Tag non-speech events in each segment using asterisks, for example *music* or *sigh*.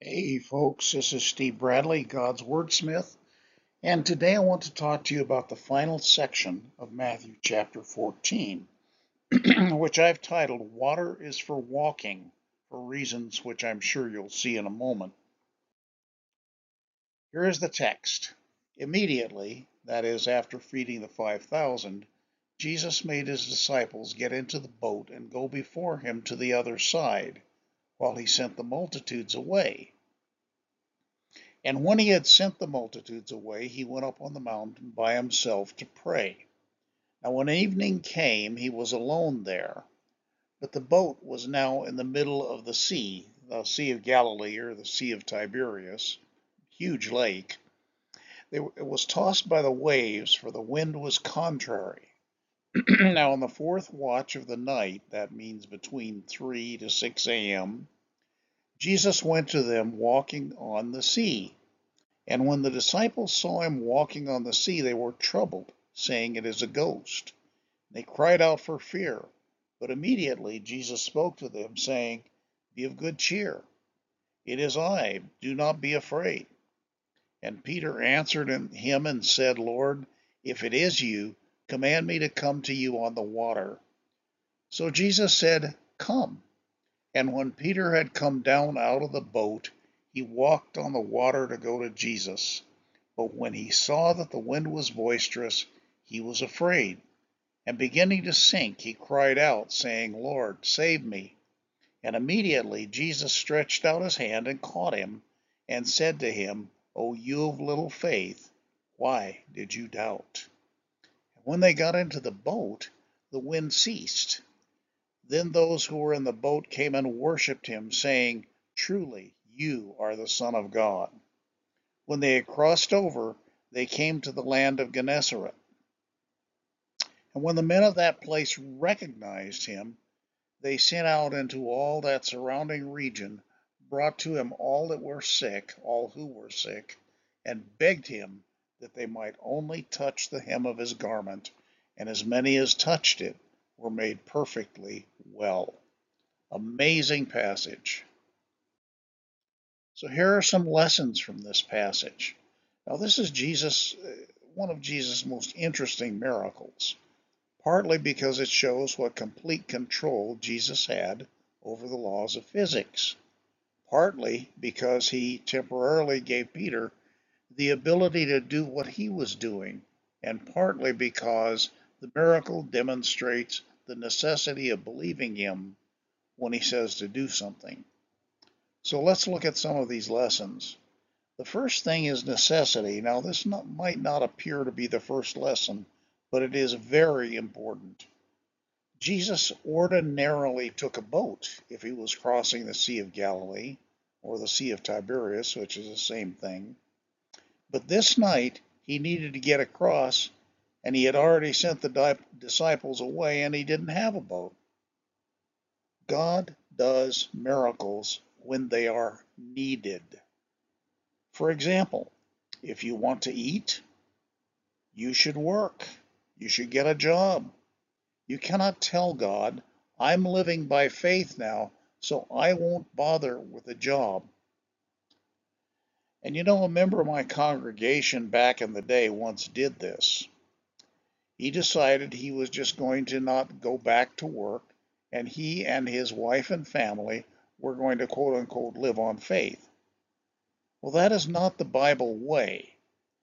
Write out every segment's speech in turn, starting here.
Hey folks, this is Steve Bradley, God's Wordsmith, and today I want to talk to you about the final section of Matthew chapter 14, *clears throat* which I've titled Water is for Walking, for reasons which I'm sure you'll see in a moment. Here is the text. Immediately, that is, after feeding the 5,000, Jesus made his disciples get into the boat and go before him to the other side while he sent the multitudes away. And when he had sent the multitudes away, he went up on the mountain by himself to pray. Now, when evening came, he was alone there. But the boat was now in the middle of the sea, the Sea of Galilee or the Sea of Tiberias, huge lake. It was tossed by the waves, for the wind was contrary. *clears throat* now, on the fourth watch of the night, that means between 3 to 6 a.m., Jesus went to them walking on the sea. And when the disciples saw him walking on the sea, they were troubled, saying, It is a ghost. They cried out for fear. But immediately Jesus spoke to them, saying, Be of good cheer. It is I. Do not be afraid. And Peter answered him and said, Lord, if it is you, Command me to come to you on the water. So Jesus said, Come. And when Peter had come down out of the boat, he walked on the water to go to Jesus. But when he saw that the wind was boisterous, he was afraid. And beginning to sink, he cried out, saying, Lord, save me. And immediately Jesus stretched out his hand and caught him, and said to him, O you of little faith, why did you doubt? When they got into the boat, the wind ceased. Then those who were in the boat came and worshipped him, saying, Truly, you are the Son of God. When they had crossed over, they came to the land of Gennesaret. And when the men of that place recognized him, they sent out into all that surrounding region, brought to him all that were sick, all who were sick, and begged him that they might only touch the hem of his garment, and as many as touched it were made perfectly well. Amazing passage. So here are some lessons from this passage. Now this is Jesus, uh, one of Jesus' most interesting miracles, partly because it shows what complete control Jesus had over the laws of physics, partly because he temporarily gave Peter the ability to do what he was doing, and partly because the miracle demonstrates the necessity of believing him when he says to do something. So let's look at some of these lessons. The first thing is necessity. Now, this not, might not appear to be the first lesson, but it is very important. Jesus ordinarily took a boat if he was crossing the Sea of Galilee or the Sea of Tiberias, which is the same thing. But this night he needed to get across, and he had already sent the disciples away, and he didn't have a boat. God does miracles when they are needed. For example, if you want to eat, you should work. You should get a job. You cannot tell God, I'm living by faith now, so I won't bother with a job. And you know, a member of my congregation back in the day once did this. He decided he was just going to not go back to work, and he and his wife and family were going to quote unquote live on faith. Well, that is not the Bible way,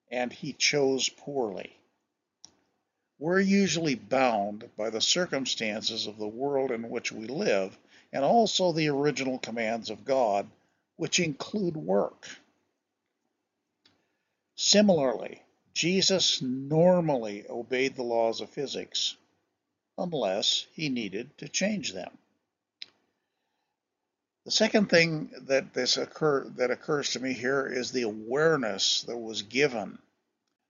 and he chose poorly. We're usually bound by the circumstances of the world in which we live, and also the original commands of God, which include work. Similarly, Jesus normally obeyed the laws of physics unless he needed to change them. The second thing that this occur that occurs to me here is the awareness that was given.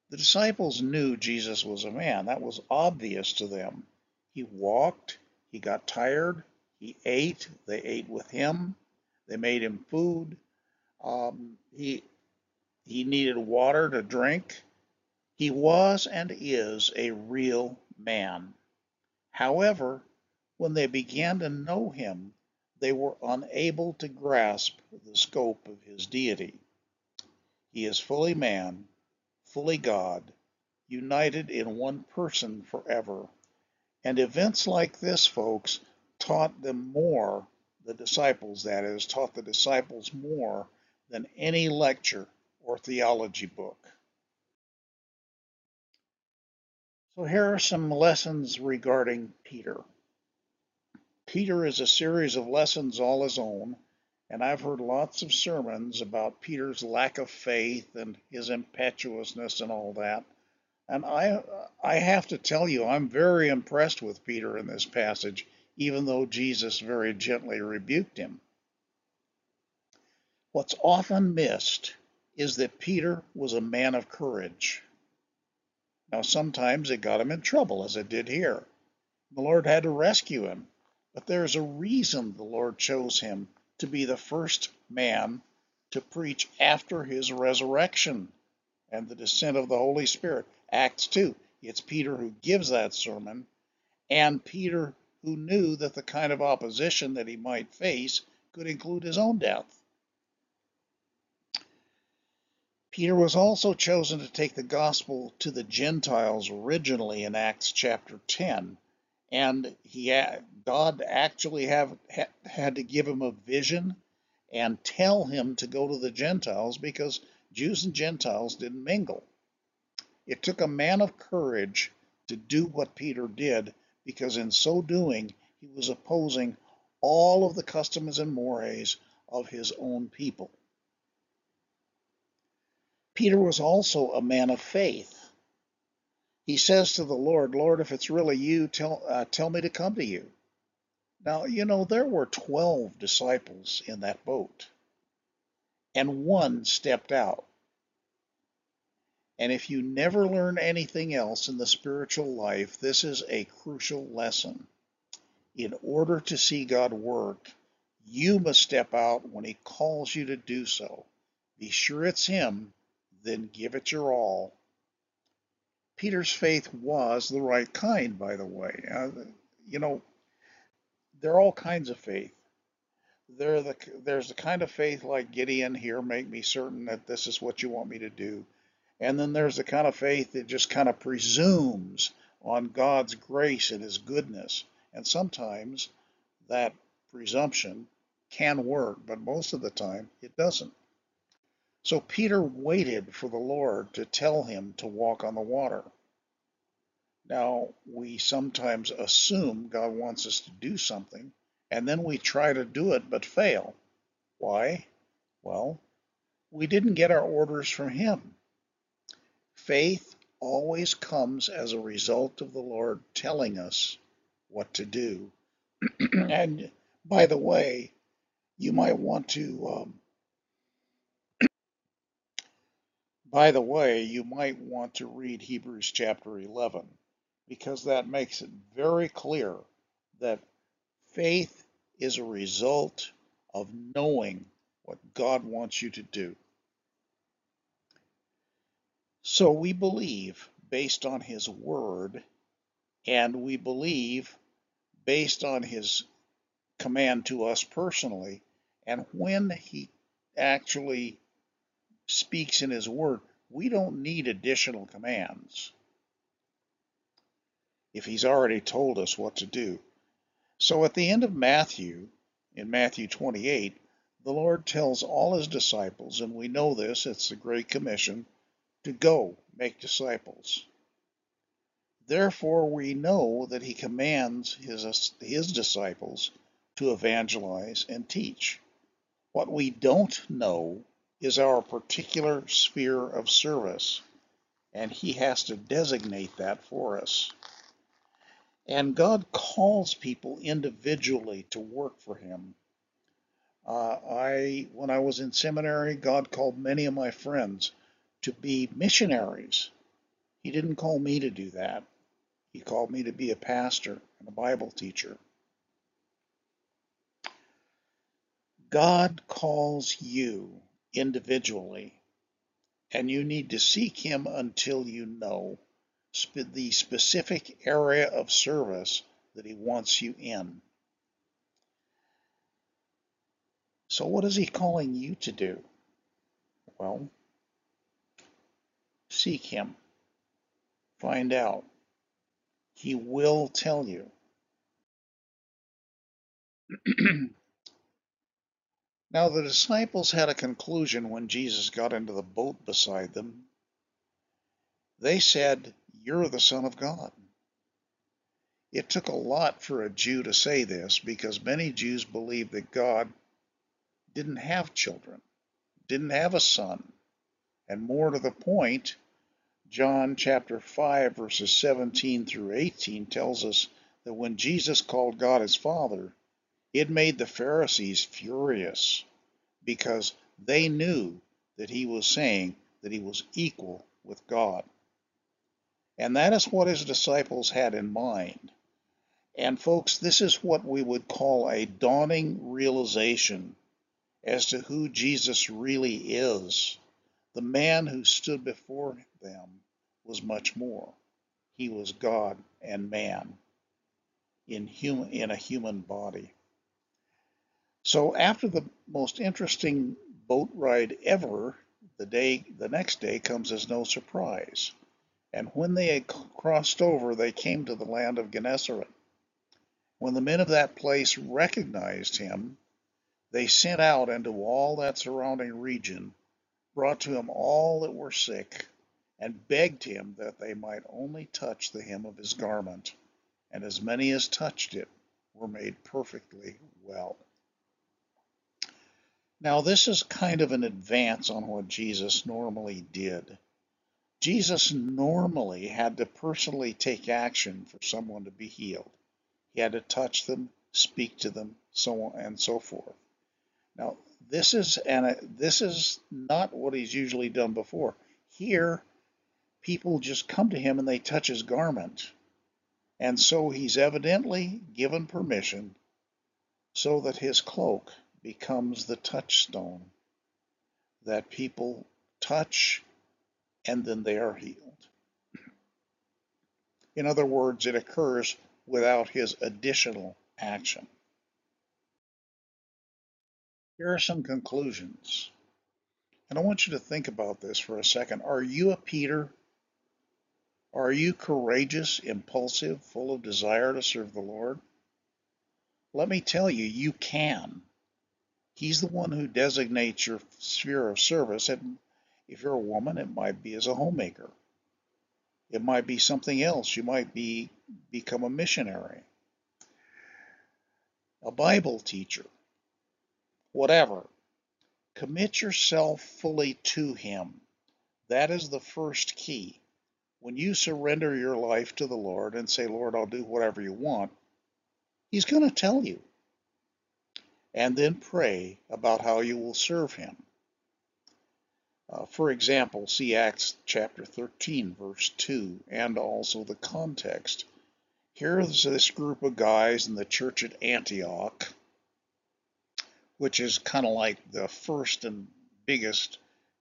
The disciples knew Jesus was a man. That was obvious to them. He walked, he got tired, he ate, they ate with him, they made him food. Um, he he needed water to drink. He was and is a real man. However, when they began to know him, they were unable to grasp the scope of his deity. He is fully man, fully God, united in one person forever. And events like this, folks, taught them more, the disciples that is, taught the disciples more than any lecture or theology book. So here are some lessons regarding Peter. Peter is a series of lessons all his own, and I've heard lots of sermons about Peter's lack of faith and his impetuousness and all that. And I, I have to tell you, I'm very impressed with Peter in this passage, even though Jesus very gently rebuked him. What's often missed is that Peter was a man of courage. Now, sometimes it got him in trouble, as it did here. The Lord had to rescue him. But there's a reason the Lord chose him to be the first man to preach after his resurrection and the descent of the Holy Spirit. Acts 2. It's Peter who gives that sermon, and Peter who knew that the kind of opposition that he might face could include his own death. Peter was also chosen to take the gospel to the Gentiles originally in Acts chapter 10 and he God actually have had to give him a vision and tell him to go to the Gentiles because Jews and Gentiles didn't mingle. It took a man of courage to do what Peter did because in so doing he was opposing all of the customs and mores of his own people. Peter was also a man of faith he says to the Lord, Lord, if it's really you, tell, uh, tell me to come to you. Now, you know, there were 12 disciples in that boat, and one stepped out. And if you never learn anything else in the spiritual life, this is a crucial lesson. In order to see God work, you must step out when He calls you to do so. Be sure it's Him, then give it your all Peter's faith was the right kind, by the way. Uh, you know, there are all kinds of faith. There the, there's the kind of faith like Gideon here, make me certain that this is what you want me to do. And then there's the kind of faith that just kind of presumes on God's grace and His goodness. And sometimes that presumption can work, but most of the time it doesn't. So Peter waited for the Lord to tell him to walk on the water. Now, we sometimes assume God wants us to do something, and then we try to do it but fail. Why? Well, we didn't get our orders from Him. Faith always comes as a result of the Lord telling us what to do. *clears throat* and by the way, you might want to um, By the way, you might want to read Hebrews chapter 11 because that makes it very clear that faith is a result of knowing what God wants you to do. So we believe based on His Word, and we believe based on His command to us personally, and when He actually speaks in His Word, we don't need additional commands if He's already told us what to do. So at the end of Matthew, in Matthew 28, the Lord tells all His disciples, and we know this, it's the Great Commission, to go make disciples. Therefore, we know that He commands His, his disciples to evangelize and teach. What we don't know is our particular sphere of service, and He has to designate that for us. And God calls people individually to work for Him. Uh, I, when I was in seminary, God called many of my friends to be missionaries. He didn't call me to do that. He called me to be a pastor and a Bible teacher. God calls you individually, and you need to seek Him until you know the specific area of service that He wants you in. So, what is he calling you to do? Well, seek him, find out. He will tell you. *clears throat* now, the disciples had a conclusion when Jesus got into the boat beside them. They said, You're the Son of God. It took a lot for a Jew to say this because many Jews believed that God didn't have children, didn't have a son. And more to the point, John chapter 5, verses 17 through 18 tells us that when Jesus called God his Father, it made the Pharisees furious because they knew that he was saying that he was equal with God. And that is what his disciples had in mind. And folks, this is what we would call a dawning realization as to who Jesus really is. The man who stood before them was much more. He was God and man in human in a human body. So after the most interesting boat ride ever, the day the next day comes as no surprise. And when they had crossed over, they came to the land of Gennesaret. When the men of that place recognized him, they sent out into all that surrounding region, brought to him all that were sick, and begged him that they might only touch the hem of his garment. And as many as touched it were made perfectly well. Now, this is kind of an advance on what Jesus normally did. Jesus normally had to personally take action for someone to be healed. He had to touch them, speak to them, so on and so forth. Now, this is and this is not what he's usually done before. Here, people just come to him and they touch his garment. And so he's evidently given permission so that his cloak becomes the touchstone that people touch and then they are healed. In other words, it occurs without his additional action. Here are some conclusions. And I want you to think about this for a second. Are you a Peter? Are you courageous, impulsive, full of desire to serve the Lord? Let me tell you, you can. He's the one who designates your sphere of service. And if you're a woman, it might be as a homemaker. It might be something else. You might be become a missionary, a Bible teacher, whatever. Commit yourself fully to Him. That is the first key. When you surrender your life to the Lord and say, Lord, I'll do whatever you want, He's going to tell you. And then pray about how you will serve Him. Uh, for example, see Acts chapter 13, verse 2, and also the context. Here's this group of guys in the church at Antioch, which is kind of like the first and biggest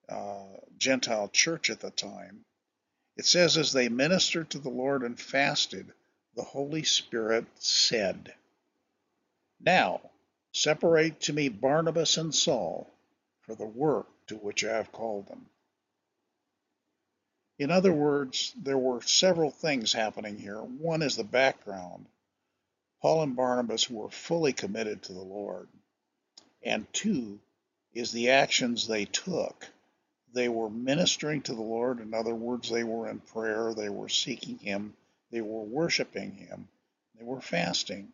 uh, Gentile church at the time. It says, as they ministered to the Lord and fasted, the Holy Spirit said, Now separate to me Barnabas and Saul for the work to which I have called them. In other words, there were several things happening here. One is the background. Paul and Barnabas were fully committed to the Lord. And two is the actions they took. They were ministering to the Lord. In other words, they were in prayer, they were seeking Him, they were worshiping Him, they were fasting.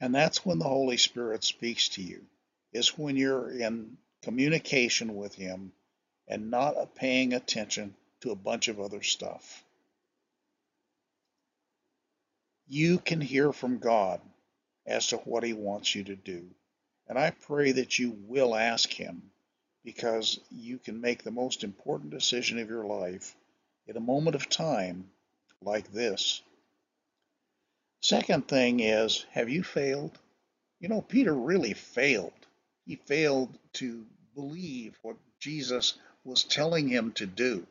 And that's when the Holy Spirit speaks to you, is when you're in communication with Him, and not paying attention to a bunch of other stuff. You can hear from God as to what He wants you to do. And I pray that you will ask Him because you can make the most important decision of your life in a moment of time like this. Second thing is, have you failed? You know, Peter really failed he failed to believe what Jesus was telling him to do.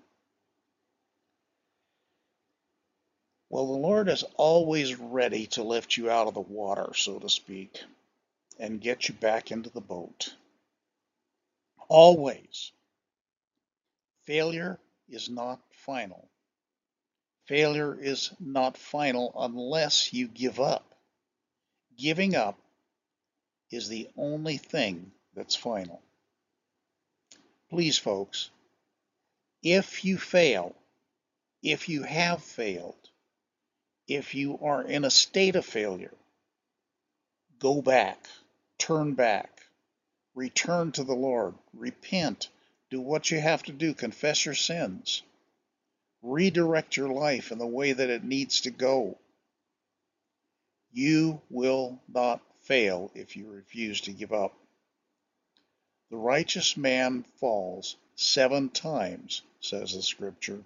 Well, the Lord is always ready to lift you out of the water, so to speak. and get you back into the boat. Always. Failure is not final. Failure is not final unless you give up. Giving up is the only thing that's final. Please, folks, if you fail, if you have failed, if you are in a state of failure, go back, turn back, return to the Lord, repent, do what you have to do, confess your sins, redirect your life in the way that it needs to go. You will not fail if you refuse to give up. The righteous man falls seven times, says the scripture,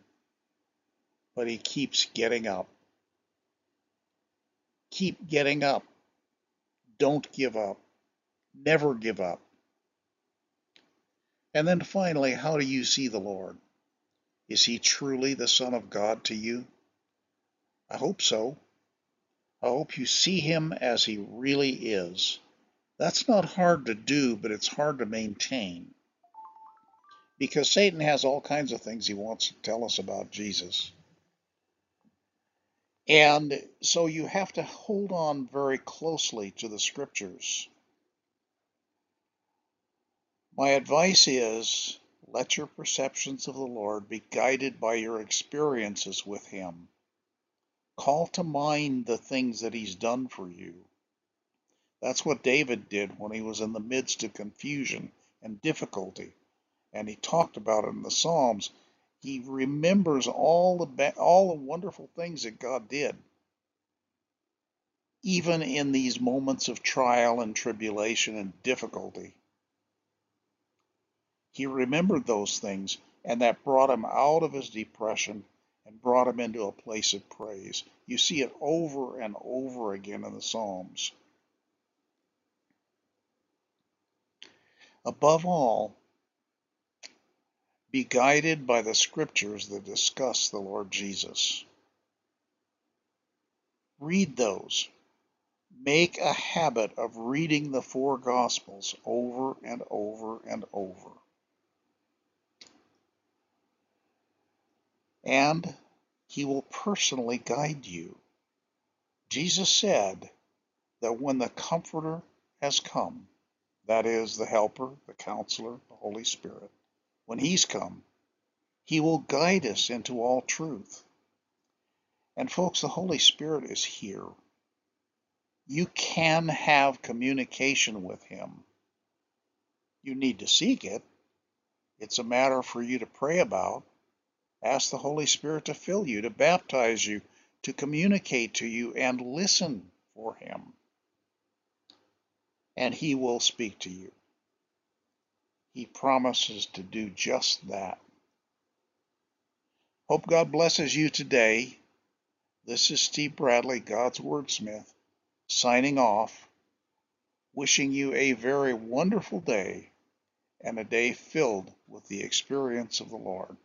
but he keeps getting up. Keep getting up. Don't give up. Never give up. And then finally, how do you see the Lord? Is he truly the Son of God to you? I hope so. I hope you see him as he really is. That's not hard to do, but it's hard to maintain. Because Satan has all kinds of things he wants to tell us about Jesus. And so you have to hold on very closely to the scriptures. My advice is let your perceptions of the Lord be guided by your experiences with Him. Call to mind the things that he's done for you. That's what David did when he was in the midst of confusion and difficulty. And he talked about it in the Psalms. He remembers all the all the wonderful things that God did. Even in these moments of trial and tribulation and difficulty. He remembered those things, and that brought him out of his depression and brought him into a place of praise. You see it over and over again in the Psalms. Above all, be guided by the scriptures that discuss the Lord Jesus. Read those. Make a habit of reading the four Gospels over and over and over. And he will personally guide you. Jesus said that when the Comforter has come, that is, the Helper, the Counselor, the Holy Spirit, when he's come, he will guide us into all truth. And folks, the Holy Spirit is here. You can have communication with him. You need to seek it. It's a matter for you to pray about Ask the Holy Spirit to fill you, to baptize you, to communicate to you, and listen for Him. And He will speak to you. He promises to do just that. Hope God blesses you today. This is Steve Bradley, God's Wordsmith, signing off, wishing you a very wonderful day and a day filled with the experience of the Lord.